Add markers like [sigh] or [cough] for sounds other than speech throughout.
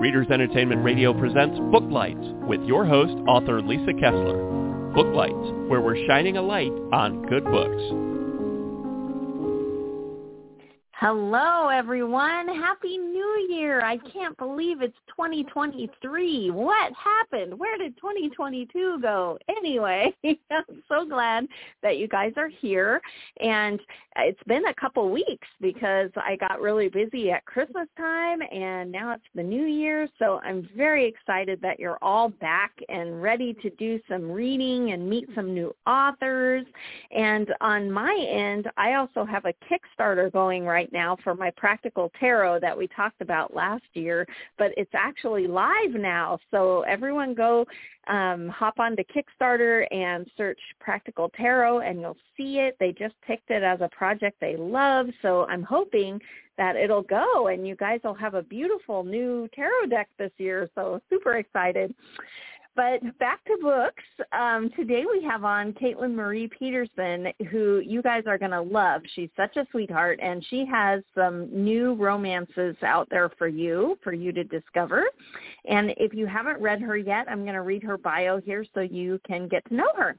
Readers Entertainment Radio presents Booklights with your host, author Lisa Kessler. Booklights, where we're shining a light on good books. Hello, everyone. Happy New Year. I can't believe it's 2023. What happened? Where did 2022 go? Anyway, [laughs] I'm so glad that you guys are here. And it's been a couple weeks because I got really busy at Christmas time and now it's the New Year. So I'm very excited that you're all back and ready to do some reading and meet some new authors. And on my end, I also have a Kickstarter going right now for my practical tarot that we talked about last year, but it's actually live now. So everyone go um, hop onto Kickstarter and search practical tarot and you'll see it. They just picked it as a project they love. So I'm hoping that it'll go and you guys will have a beautiful new tarot deck this year. So super excited. But back to books. Um, today we have on Katelyn Marie Peterson, who you guys are going to love. She's such a sweetheart, and she has some new romances out there for you, for you to discover. And if you haven't read her yet, I'm going to read her bio here so you can get to know her.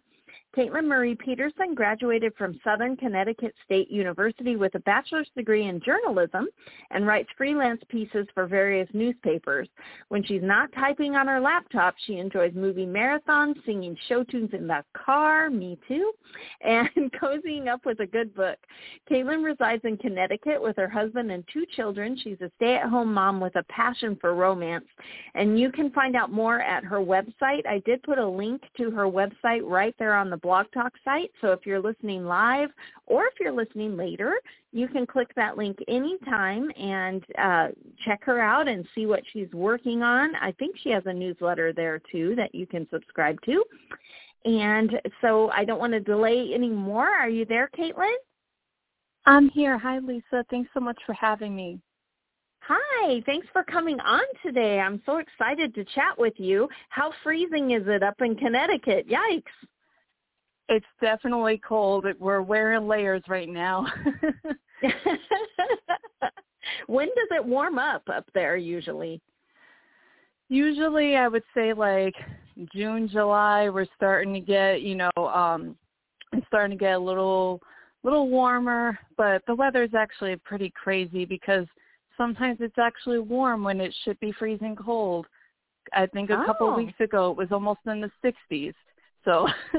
Katelyn Marie Peterson graduated from Southern Connecticut State University with a bachelor's degree in journalism and writes freelance pieces for various newspapers. When she's not typing on her laptop, she enjoys movie marathons, singing show tunes in the car, me too, and [laughs] cozying up with a good book. Katelyn resides in Connecticut with her husband and two children. She's a stay-at-home mom with a passion for romance. And you can find out more at her website. I did put a link to her website right there on the Blog Talk site. So if you're listening live or if you're listening later, you can click that link anytime and uh, check her out and see what she's working on. I think she has a newsletter there too that you can subscribe to. And so I don't want to delay anymore. Are you there, Katelyn? I'm here. Hi, Lisa. Thanks so much for having me. Hi, thanks for coming on today. I'm so excited to chat with you. How freezing is it up in Connecticut? Yikes. It's definitely cold. We're wearing layers right now. [laughs] when does it warm up up there usually? Usually I would say like June, July, we're starting to get, you know, um it's starting to get a little little warmer, but the weather is actually pretty crazy because sometimes it's actually warm when it should be freezing cold. I think a oh. couple of weeks ago it was almost in the 60s. So [laughs]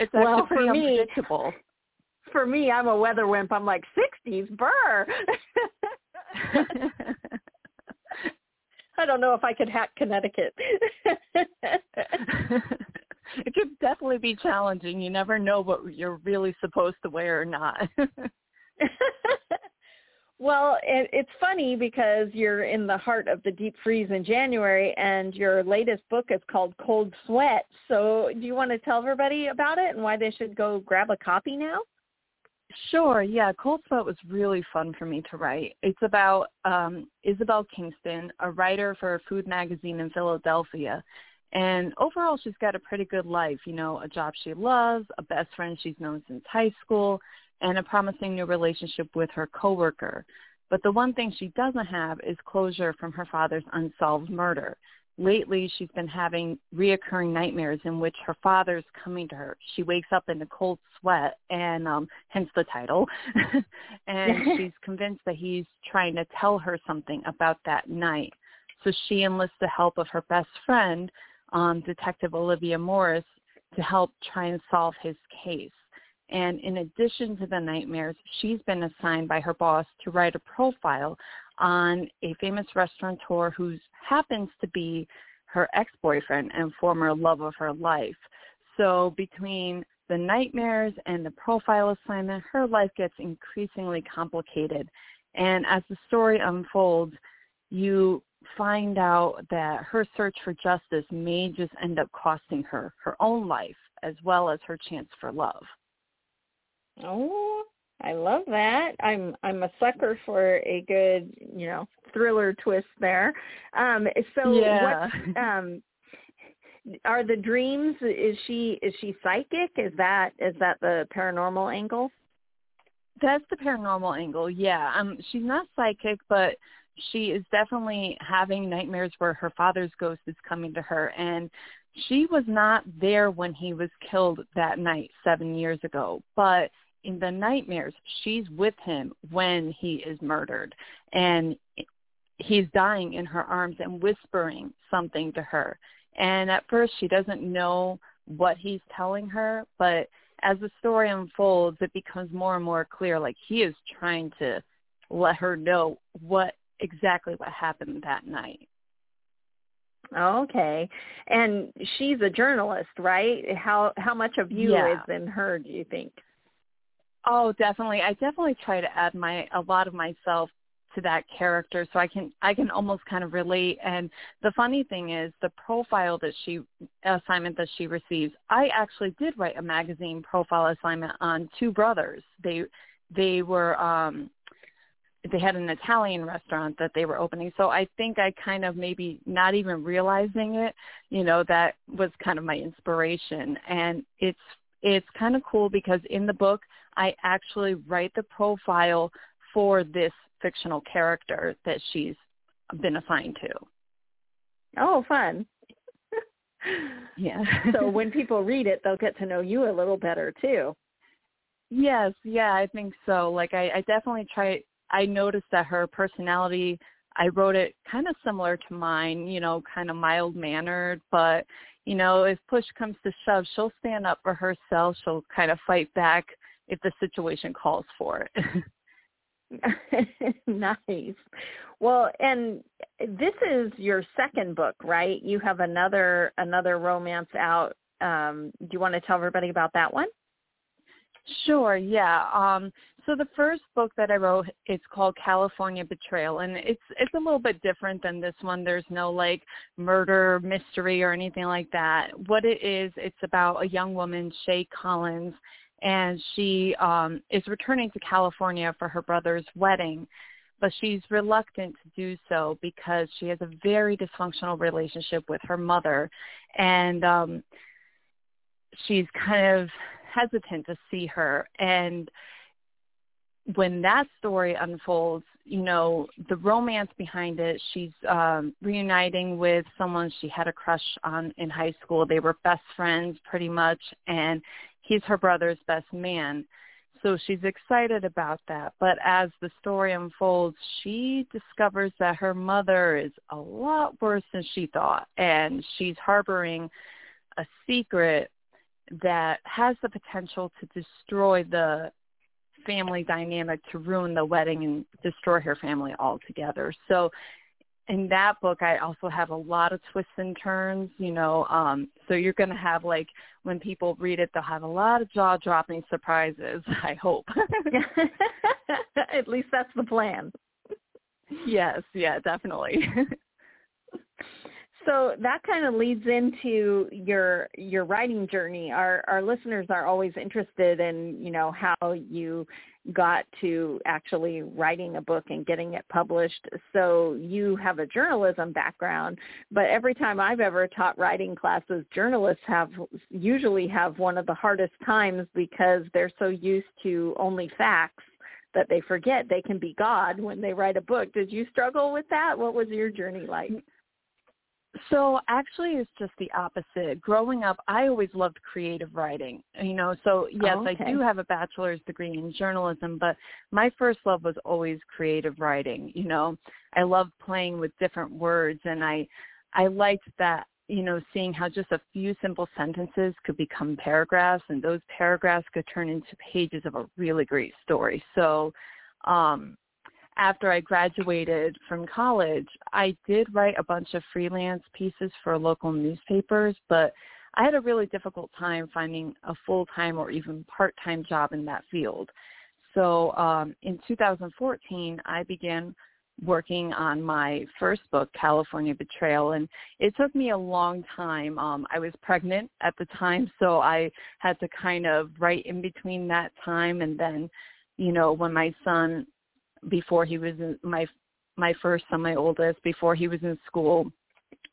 it's actually well, pretty me, unpredictable. For me, I'm a weather wimp. I'm like 60s, burr. [laughs] I don't know if I could hack Connecticut. [laughs] it could definitely be challenging. You never know what you're really supposed to wear or not. Well, it, it's funny because you're in the heart of the deep freeze in January, and your latest book is called Cold Sweat. So, do you want to tell everybody about it and why they should go grab a copy now? Sure. Yeah, Cold Sweat was really fun for me to write. It's about um, Isabel Kingston, a writer for a food magazine in Philadelphia. And overall, she's got a pretty good life. You know, a job she loves, a best friend she's known since high school, and a promising new relationship with her coworker. But the one thing she doesn't have is closure from her father's unsolved murder. Lately, she's been having reoccurring nightmares in which her father's coming to her. She wakes up in a cold sweat, and um, hence the title. [laughs] and [laughs] she's convinced that he's trying to tell her something about that night. So she enlists the help of her best friend, um, Detective Olivia Morris, to help try and solve his case. And in addition to the nightmares, she's been assigned by her boss to write a profile on a famous restaurateur who happens to be her ex-boyfriend and former love of her life. So between the nightmares and the profile assignment, her life gets increasingly complicated. And as the story unfolds, you find out that her search for justice may just end up costing her her own life as well as her chance for love. Oh, I love that. I'm I'm a sucker for a good, you know, thriller twist there. Um so yeah. what [laughs] um are the dreams is she is she psychic? Is that is that the paranormal angle? That's the paranormal angle. Yeah. Um she's not psychic, but she is definitely having nightmares where her father's ghost is coming to her and she was not there when he was killed that night 7 years ago, but in the nightmares she's with him when he is murdered and he's dying in her arms and whispering something to her. And at first she doesn't know what he's telling her, but as the story unfolds, it becomes more and more clear like he is trying to let her know what exactly what happened that night. Okay. And she's a journalist, right? How how much of you yeah. is in her, do you think? Oh, definitely. I definitely try to add my a lot of myself to that character so I can I can almost kind of relate. And the funny thing is the profile that she assignment that she receives I actually did write a magazine profile assignment on two brothers. They they were um they had an Italian restaurant that they were opening. So I think I kind of maybe not even realizing it you know that was kind of my inspiration. And it's it's kind of cool because in the book I actually write the profile for this fictional character that she's been assigned to. Oh, fun. [laughs] yeah. [laughs] so when people read it, they'll get to know you a little better too. Yes, yeah, I think so. Like I, I definitely try I noticed that her personality I wrote it kind of similar to mine, you know, kind of mild mannered, but you know, if push comes to shove, she'll stand up for herself. She'll kind of fight back if the situation calls for it. [laughs] nice. Well, and this is your second book, right? You have another another romance out. Um, do you want to tell everybody about that one? Sure, yeah. Um, so the first book that I wrote it's called California Betrayal and it's it's a little bit different than this one. There's no like murder mystery or anything like that. What it is, it's about a young woman, Shay Collins, and she um is returning to California for her brother's wedding but she's reluctant to do so because she has a very dysfunctional relationship with her mother. And um she's kind of hesitant to see her. And when that story unfolds you know the romance behind it she's um reuniting with someone she had a crush on in high school. They were best friends pretty much. And he's her brother's best man. So she's excited about that. But as the story unfolds, she discovers that her mother is a lot worse than she thought. And she's harboring a secret that has the potential to destroy the family dynamic, to ruin the wedding and destroy her family altogether. So in that book I also have a lot of twists and turns, you know, um so you're going to have like when people read it they'll have a lot of jaw-dropping surprises, [laughs] I hope. [laughs] At least that's the plan. Yes, yeah, definitely. [laughs] so that kind of leads into your your writing journey. Our our listeners are always interested in, you know, how you got to actually writing a book and getting it published. So you have a journalism background, but every time I've ever taught writing classes, journalists have usually have one of the hardest times because they're so used to only facts that they forget they can be God when they write a book. Did you struggle with that? What was your journey like? So actually it's just the opposite. Growing up, I always loved creative writing. You know, so yes, oh, okay. I do have a bachelor's degree in journalism, but my first love was always creative writing. You know, I loved playing with different words and I I liked that, you know, seeing how just a few simple sentences could become paragraphs and those paragraphs could turn into pages of a really great story. So, um after I graduated from college, I did write a bunch of freelance pieces for local newspapers, but I had a really difficult time finding a full-time or even part-time job in that field. So um, in 2014, I began working on my first book, California Betrayal, and it took me a long time. Um, I was pregnant at the time, [laughs] so I had to kind of write in between that time, and then, you know, when my son before he was in my my first son, my oldest, before he was in school,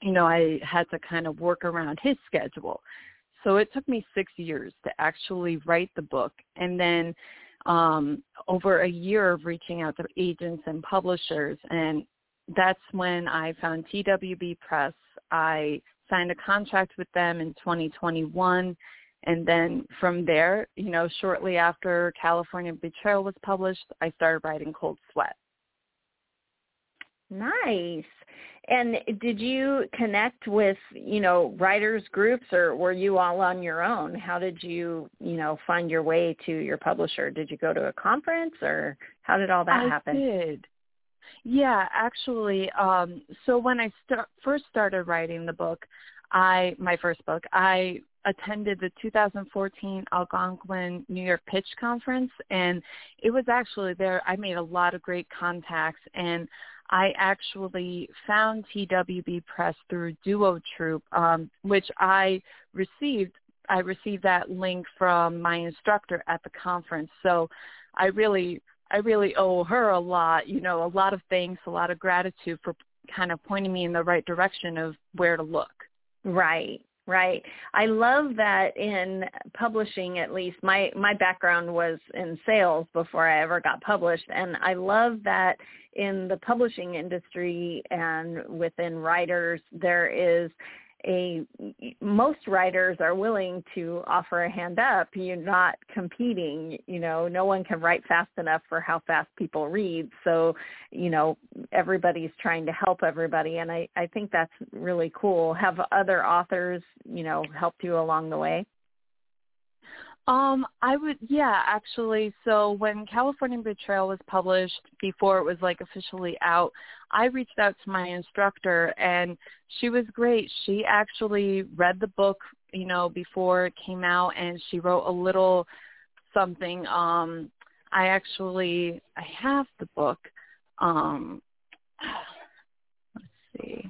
you know, I had to kind of work around his schedule. So it took me six years to actually write the book. And then um, over a year of reaching out to agents and publishers. And that's when I found TWB Press. I signed a contract with them in 2021. And then from there, you know, shortly after California Betrayal was published, I started writing Cold Sweat. Nice. And did you connect with, you know, writers groups or were you all on your own? How did you, you know, find your way to your publisher? Did you go to a conference or how did all that I happen? I did. Yeah, actually, um so when I st- first started writing the book, I my first book, I attended the 2014 Algonkian New York Pitch Conference and it was actually there I made a lot of great contacts and I actually found TWB Press through Duo Troop, um, which I received. I received that link from my instructor at the conference. So I really, I really owe her a lot. You know, a lot of thanks, a lot of gratitude for kind of pointing me in the right direction of where to look. Right. Right. I love that in publishing at least my my background was in sales before I ever got published and I love that in the publishing industry and within writers there is a most writers are willing to offer a hand up you're not competing you know no one can write fast enough for how fast people read. So you know everybody's trying to help everybody and i i think that's really cool. Have other authors you know helped you along the way um, I would, yeah, actually. So when California Betrayal was published, before it was like officially out, I reached out to my instructor, and she was great. She actually read the book, you know, before it came out, and she wrote a little something. Um, I actually, I have the book. Um, [sighs] let's see.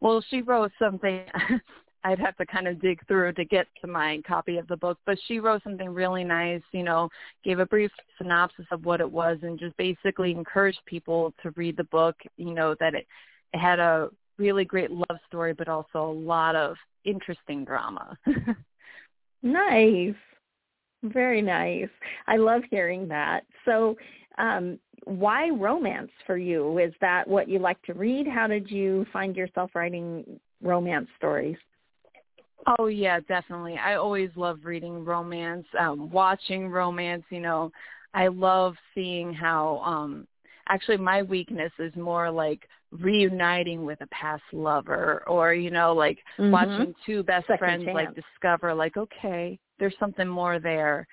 Well, she wrote something. [laughs] I'd have to kind of dig through to get to my copy of the book. But she wrote something really nice, you know, gave a brief synopsis of what it was and just basically encouraged people to read the book, you know, that it, it had a really great love story, but also a lot of interesting drama. [laughs] nice. Very nice. I love hearing that. So, um, why romance for you? Is that what you like to read? How did you find yourself writing romance stories? Oh yeah, definitely. I always love reading romance, um, watching romance, you know. I love seeing how um actually my weakness is more like reuniting with a past lover or, you know, like mm-hmm. watching two best Second friends chance. like discover like, okay, there's something more there.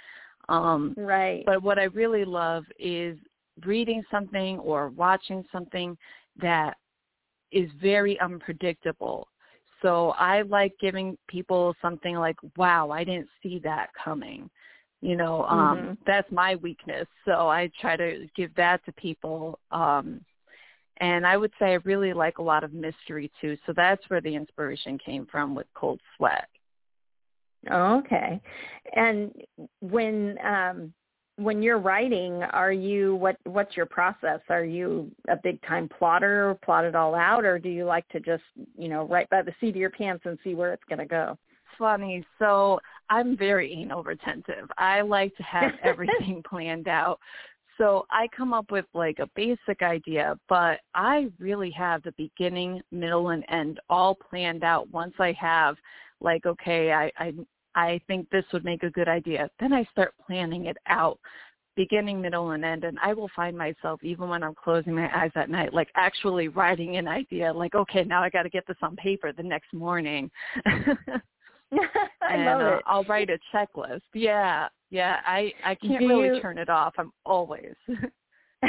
Um right. But what I really love is reading something or watching something that is very unpredictable so I like giving people something like, wow, I didn't see that coming. You know, um, mm-hmm. that's my weakness. So I try to give that to people. Um, and I would say I really like a lot of mystery too. So that's where the inspiration came from with Cold Sweat. Okay. And when um when you're writing, are you what what's your process? Are you a big time plotter, plot it all out, or do you like to just you know write by the seat of your pants and see where it's going to go? Funny. So I'm very anal retentive. I like to have [laughs] everything planned out. So I come up with like a basic idea, but I really have the beginning, middle, and end all planned out. Once I have like, okay, I, I I think this would make a good idea. Then I start planning it out, beginning, middle, and end. And I will find myself, even when I'm closing my eyes at night, like actually writing an idea, like, okay, now I got to get this on paper the next morning. [laughs] [laughs] I and, love uh. I'll write a checklist. Yeah, yeah. I I can't Do really you... turn it off. I'm always. [laughs] [laughs]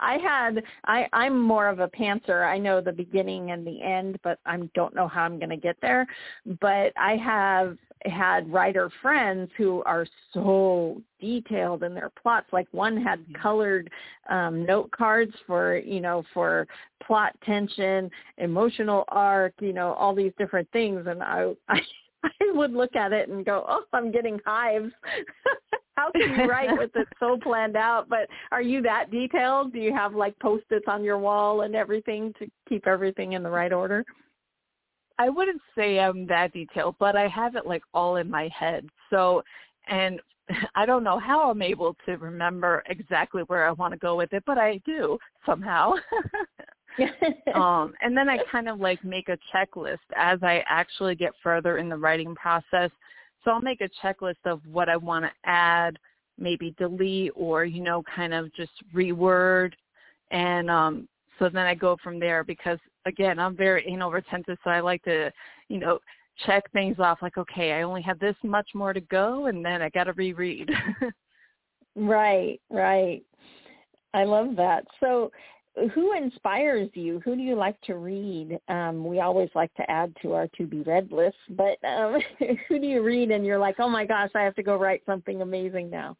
I had I I'm more of a pantser. I know the beginning and the end, but I don't know how I'm going to get there. But I have had writer friends who are so detailed in their plots. Like one had mm-hmm. colored um note cards for, you know, for plot tension, emotional arc, you know, all these different things and I [laughs] I [laughs] I would look at it and go, "Oh, I'm getting hives." [laughs] How can you write with it so planned out? But are you that detailed? Do you have like post-its on your wall and everything to keep everything in the right order? I wouldn't say I'm that detailed, but I have it like all in my head. So, and [laughs] I don't know how I'm able to remember exactly where I want to go with it, but I do somehow. [laughs] um, and then I kind of like make a checklist as I actually get further in the writing process. So I'll make a checklist of what I want to add, maybe delete or, you know, kind of just reword. And um, so then I go from there because again, I'm very anal retentive, so I like to, you know, check things off like, okay, I only have this much more to go and then I got to reread. [laughs] right, right. I love that. So who inspires you? Who do you like to read? Um, we always like to add to our to be read list, but um, [laughs] who do you read and you're like, oh my gosh, I have to go write something amazing now?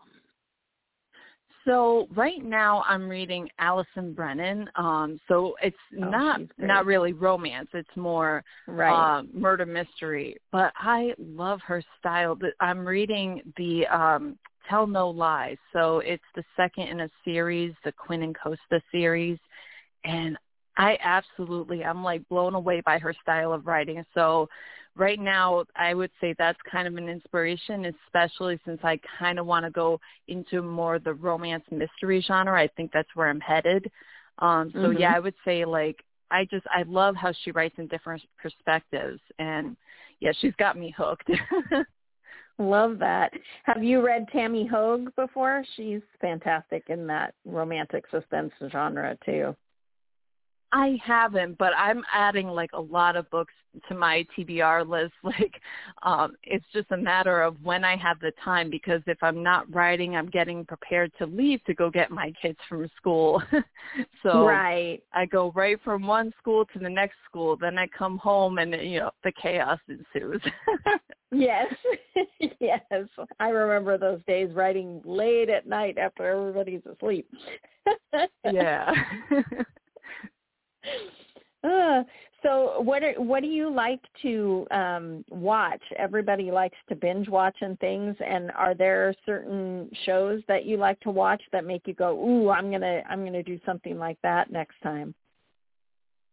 So right now I'm reading Allison Brennan. Um, so it's oh, not not really romance. It's more right. uh, murder mystery. But I love her style. I'm reading the um, Tell No Lies. So it's the second in a series, the Quinn and Costa series, and I absolutely I'm like blown away by her style of writing. So right now I would say that's kind of an inspiration, especially since I kind of want to go into more the romance mystery genre. I think that's where I'm headed. Um so mm-hmm. yeah, I would say like I just I love how she writes in different perspectives and yeah, she's got me hooked. [laughs] Love that. Have you read Tami Hoag before? She's fantastic in that romantic suspense genre too. I haven't, but I'm adding like a lot of books to my TBR list. [laughs] Like, um, it's just a matter of when I have the time because if I'm not writing, I'm getting prepared to leave to go get my kids from school. [laughs] so right. I go right from one school to the next school. Then I come home and you know the chaos ensues. [laughs] yes, yes. I remember those days writing late at night after everybody's asleep. yeah. [laughs] Uh, so what are, what do you like to um, watch? Everybody likes to binge watch and things. And are there certain shows that you like to watch that make you go, "Ooh, I'm gonna I'm gonna do something like that next time"?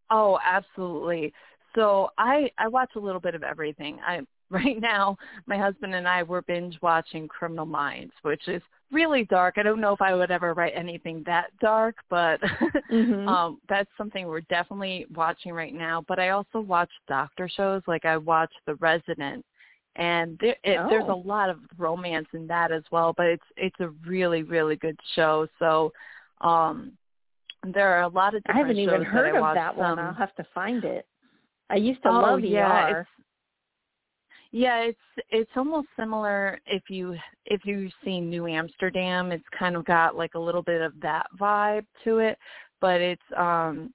Oh, absolutely. So I I watch a little bit of everything. I [laughs] right now my husband and I were binge watching Criminal Minds, which is really dark. I don't know if I would ever write anything that dark, but [laughs] mm-hmm. um that's something we're definitely watching right now. But I also watch doctor shows, like I watch The Resident, and there, it, oh. there's a lot of romance in that as well. But it's it's a really really good show. So um there are a lot of different I haven't even heard that of that one. I'll have to find it. I used to oh, love yeah, ER. It's, yeah, it's it's almost similar if you if you've seen New Amsterdam, it's kind of got like a little bit of that vibe to it, but it's um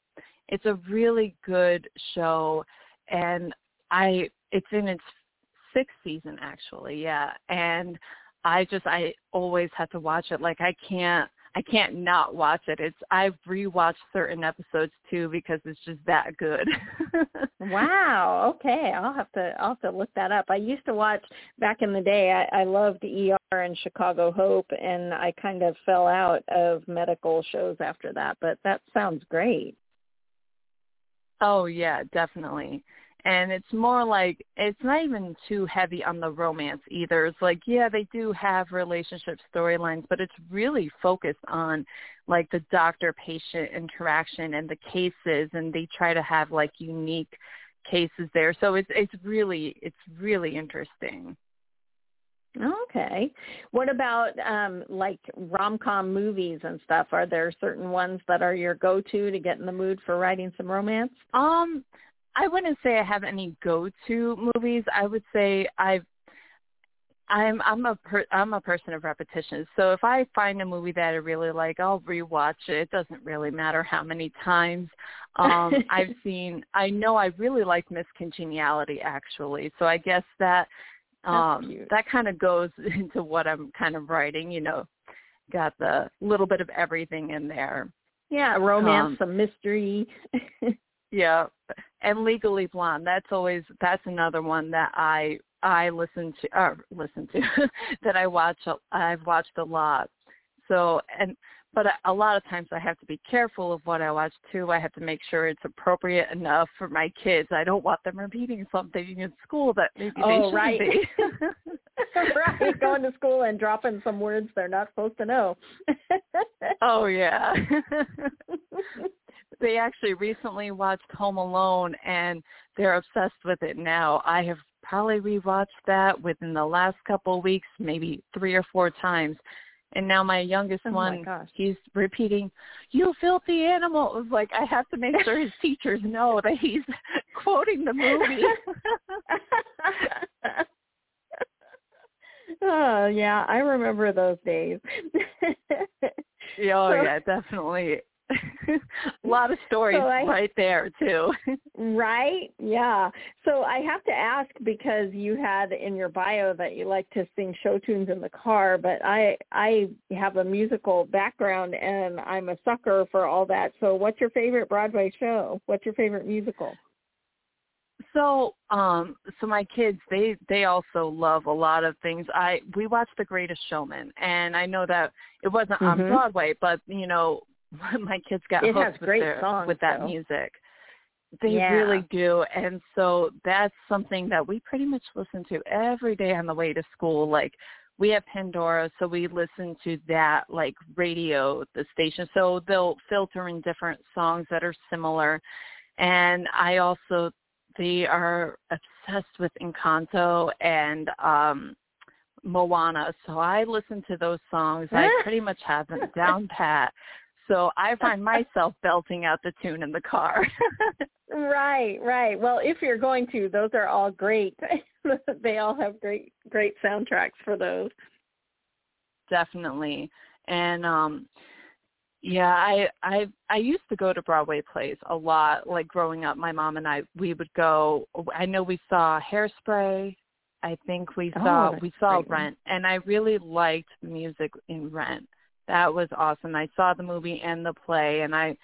it's a really good show and I it's in its sixth season actually, yeah. And I just I always have to watch it. Like I can't I can't not watch it. It's I've rewatched certain episodes too because it's just that good. [laughs] wow. Okay, I'll have to I'll have to look that up. I used to watch back in the day. I, I loved ER and Chicago Hope, and I kind of fell out of medical shows after that. But that sounds great. Oh yeah, definitely and it's more like it's not even too heavy on the romance either. It's like yeah, they do have relationship storylines, but it's really focused on like the doctor patient interaction and the cases and they try to have like unique cases there. So it's it's really it's really interesting. Okay. What about um like rom-com movies and stuff? Are there certain ones that are your go-to to get in the mood for writing some romance? Um I wouldn't say I have any go-to movies. I would say I've I'm I'm a per, I'm a person of repetition. So if I find a movie that I really like, I'll rewatch it. It doesn't really matter how many times. Um [laughs] I've seen I know I really like Miss Congeniality actually. So I guess that um that kind of goes [laughs] into what I'm kind of writing, you know. Got the little bit of everything in there. Yeah, romance, um, some mystery. [laughs] yeah and Legally Blonde. That's always that's another one that I I listen to or listen to [laughs] that I watch I've watched a lot. So and but a lot of times I have to be careful of what I watch too. I have to make sure it's appropriate enough for my kids. I don't want them repeating something in school that maybe oh, they shouldn't right. be. [laughs] right, going to school and dropping some words they're not supposed to know. [laughs] oh yeah. They actually recently watched Home Alone and they're obsessed with it now. I have probably rewatched that within the last couple of weeks, maybe three or four times. And now my youngest oh one, my he's repeating, "You filthy animal!" It was like I have to make sure his [laughs] teachers know that he's [laughs] quoting the movie. [laughs] oh yeah, I remember those days. oh yeah, definitely. [laughs] a lot of stories so I, right there too. [laughs] right? Yeah. So I have to ask because you had in your bio that you like to sing show tunes in the car, but I I have a musical background and I'm a sucker for all that. So what's your favorite Broadway show? What's your favorite musical? So, um, so my kids, they they also love a lot of things. I we watched The Greatest Showman, and I know that it wasn't mm-hmm. on Broadway, but you know, [laughs] my kids got it hooked with, their, songs, with that though. music. They yeah. really do, and so that's something that we pretty much listen to every day on the way to school. Like we have Pandora, so we listen to that like radio, the station. So they'll filter in different songs that are similar. And I also they are obsessed with Encanto and um Moana. So I listen to those songs. I [laughs] pretty much have them down pat. So I [laughs] find myself belting out the tune in the car. [laughs] right, right. Well, if you're going to, those are all great. [laughs] they all have great great soundtracks for those. Definitely. And um yeah, I I I used to go to Broadway plays a lot. Like growing up, my mom and I we would go. I know we saw Hairspray. I think we saw oh, we saw great. Rent, and I really liked the music in Rent. That was awesome. I saw the movie and the play, and I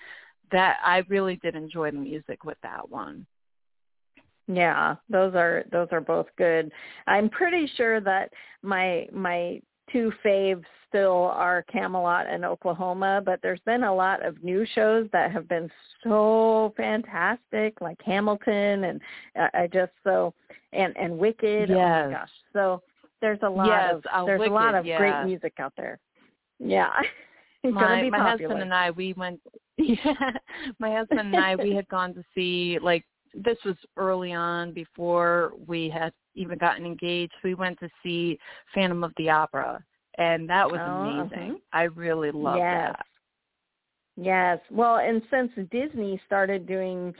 that I really did enjoy the music with that one. Yeah, those are those are both good. I'm pretty sure that my my two faves still are Camelot and Oklahoma, but there's been a lot of new shows that have been so fantastic, like Hamilton, and uh, I just so and and Wicked. Yes. Oh my gosh! So there's a lot yes, of uh, there's Wicked, a lot of yeah. great music out there. Yeah, [laughs] my my popular. husband and I we went. [laughs] Yeah, my husband and I we had gone to see like this was early on before we had even gotten engaged. We went to see Phantom of the Opera and that was Oh, amazing. uh-huh. I really loved Yes. that. Yes. Well, and since Disney started doing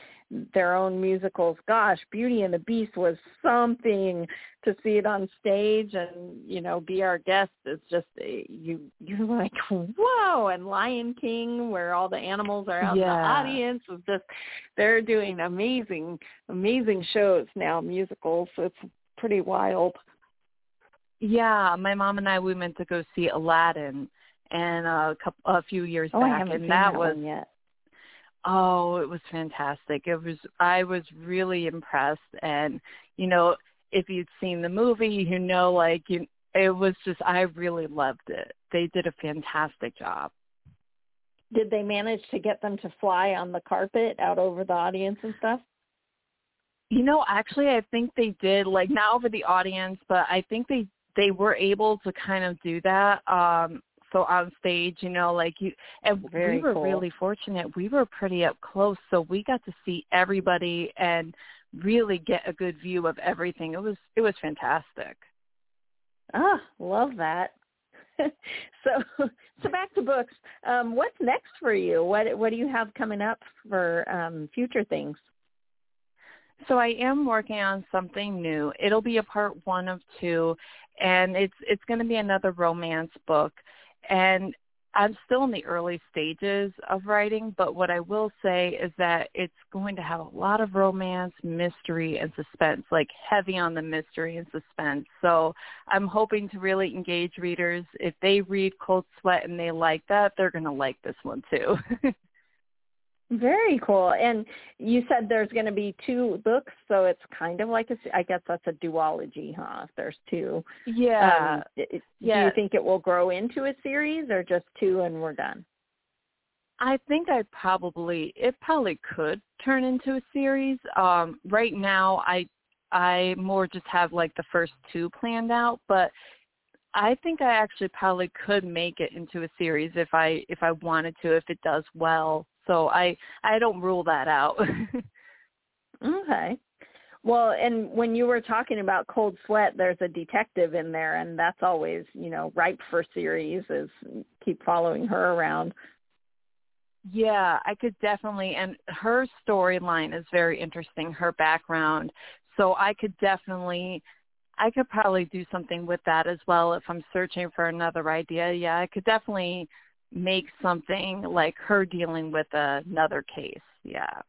their own musicals, gosh, Beauty and the Beast was something to see it on stage and, you know, be our guest is just eh, you you're like, "Whoa!" And Lion King where all the animals are out in the audience was just they're doing amazing amazing shows now, musicals. It's pretty wild. Yeah, my mom and I we went to go see Aladdin and a couple a few years Oh, back and that that was one yet. oh, it was fantastic. It was I was really impressed and you know, if you'd seen the movie, you know like you it was just I really loved it. They did a fantastic job. Did they manage to get them to fly on the carpet out over the audience and stuff? You know, actually I think they did like not over the audience, but I think they they were able to kind of do that um so on stage you know like you and Very we were cool. really fortunate we were pretty up close so we got to see everybody and really get a good view of everything it was it was fantastic Ah, love that. [laughs] so so back to books. Um, what's next for you? What what do you have coming up for um, future things? so i am working on something new it'll be a part one of two and it's it's going to be another romance book and i'm still in the early stages of writing but what i will say is that it's going to have a lot of romance mystery and suspense like heavy on the mystery and suspense. So i'm hoping to really engage readers. If they read cold sweat and they like that they're going to like this one too [laughs] Very cool. And you said there's going to be two books, so it's kind of like a. I guess that's a duology, huh? If there's two. yeah Um, it- Do yeah. you think it will grow into a series, or just two and we're done? I think I probably it probably could turn into a series. Um right now I I more just have like the first two planned out, but I think I actually probably could make it into a series if I if I wanted to if it does well. So I I don't rule that out. [laughs] okay. Well, and when you were talking about Cold Sweat, there's a detective in there, and that's always, you know, ripe for series. Is keep following her around. Yeah, I could definitely, and her storyline is very interesting. Her background, so I could definitely, I could probably do something with that as well if I'm searching for another idea. Yeah, I could definitely make something like her dealing with another case. Yeah.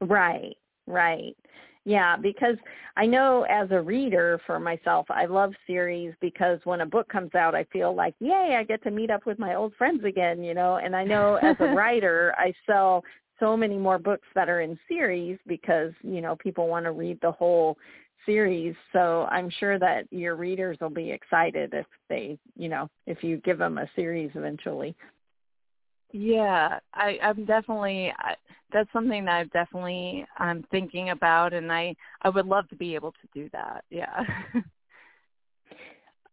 Right. Right. Yeah, because I know as a reader for myself, I love series because when a book comes out, I feel like, yay, I get to meet up with my old friends again, you know. And I know as a [laughs] writer, I sell so many more books that are in series because, you know, people want to read the whole series. So I'm sure that your readers will be excited if they, you know, if you give them a series eventually. Yeah, I, I'm definitely. I, that's something that I've definitely I'm thinking about, and I I would love to be able to do that. Yeah. [laughs]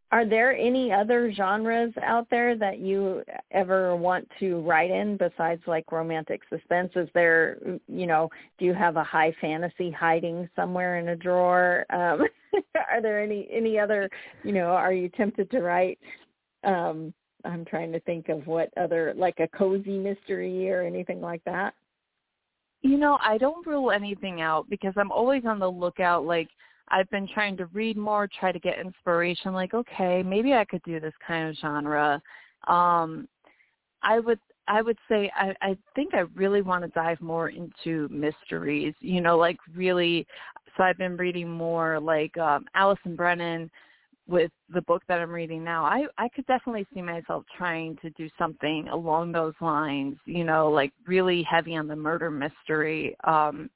Are there any other genres out there that you ever want to write in besides like romantic suspense? Is there, you know, do you have a high fantasy hiding somewhere in a drawer? Um, [laughs] are there any any other, you know, are you tempted to write um I'm trying to think of what other like a cozy mystery or anything like that. You know, I don't rule anything out because I'm always on the lookout like I've been trying to read more, try to get inspiration like okay, maybe I could do this kind of genre. Um I would I would say I, I think I really want to dive more into mysteries, you know, like really so I've been reading more like um Allison Brennan with the book that I'm reading now, I I could definitely see myself trying to do something along those lines, you know, like really heavy on the murder mystery. Um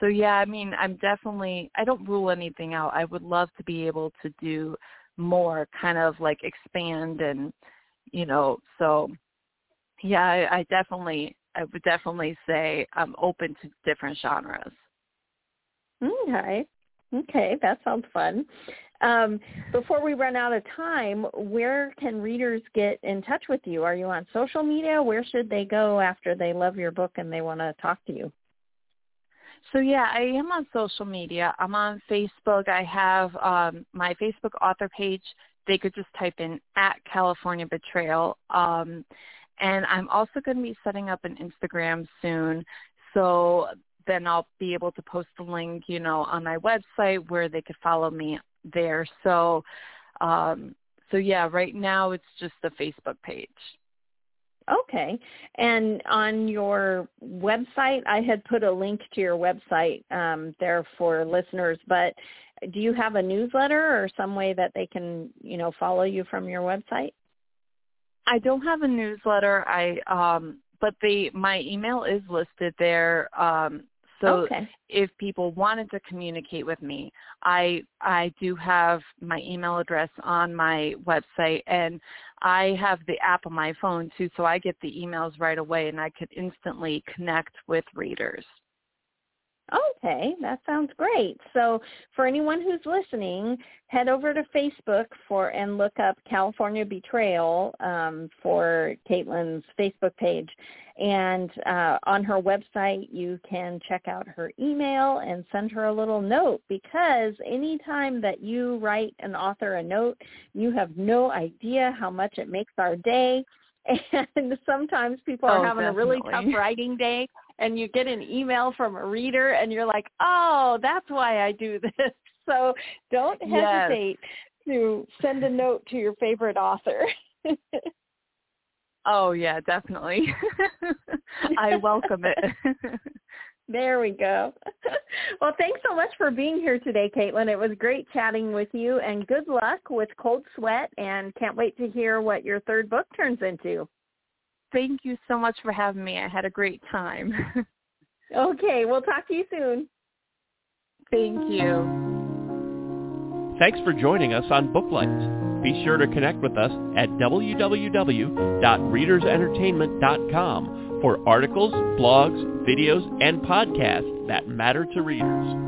so yeah, I mean, I'm definitely I don't rule anything out. I would love to be able to do more kind of like expand and you know, so yeah, I, I definitely I would definitely say I'm open to different genres. Okay. Okay, that sounds fun. Um, before we run out of time, where can readers get in touch with you? Are you on social media? Where should they go after they love your book and they want to talk to you? So yeah, I am on social media. I'm on Facebook. I have um, my Facebook author page. They could just type in at California Betrayal. Um, and I'm also going to be setting up an Instagram soon. So then I'll be able to post the link, you know, on my website where they could follow me there. So, um, so yeah, right now it's just the Facebook page. Okay. And on your website, I had put a link to your website um, there for listeners, but do you have a newsletter or some way that they can, you know, follow you from your website? I don't have a newsletter. I um but the my email is listed there. Um so okay. if people wanted to communicate with me, I I do have my email address on my website and I have the app on my phone too so I get the emails right away and I could instantly connect with readers. Okay, that sounds great. So for anyone who's listening, head over to Facebook for and look up California Betrayal um, for Katelyn's Facebook page. And uh, on her website, you can check out her email and send her a little note because anytime that you write an author a note, you have no idea how much it makes our day. [laughs] And sometimes people are oh, having definitely. a really tough writing day and you get an email from a reader and you're like, oh, that's why I do [laughs] this. So don't hesitate yes. to send a note to your favorite author. [laughs] oh yeah, definitely. [laughs] I welcome it. There we go. Well, thanks so much for being here today, Katelyn. It was great chatting with you, and good luck with Cold Sweat, and can't wait to hear what your third book turns into. Thank you so much for having me. I had a great time. [laughs] okay, we'll talk to you soon. Thank you. Thanks for joining us on Booklights. Be sure to connect with us at www.readersentertainment.com for articles, blogs, videos, and podcasts that matter to readers.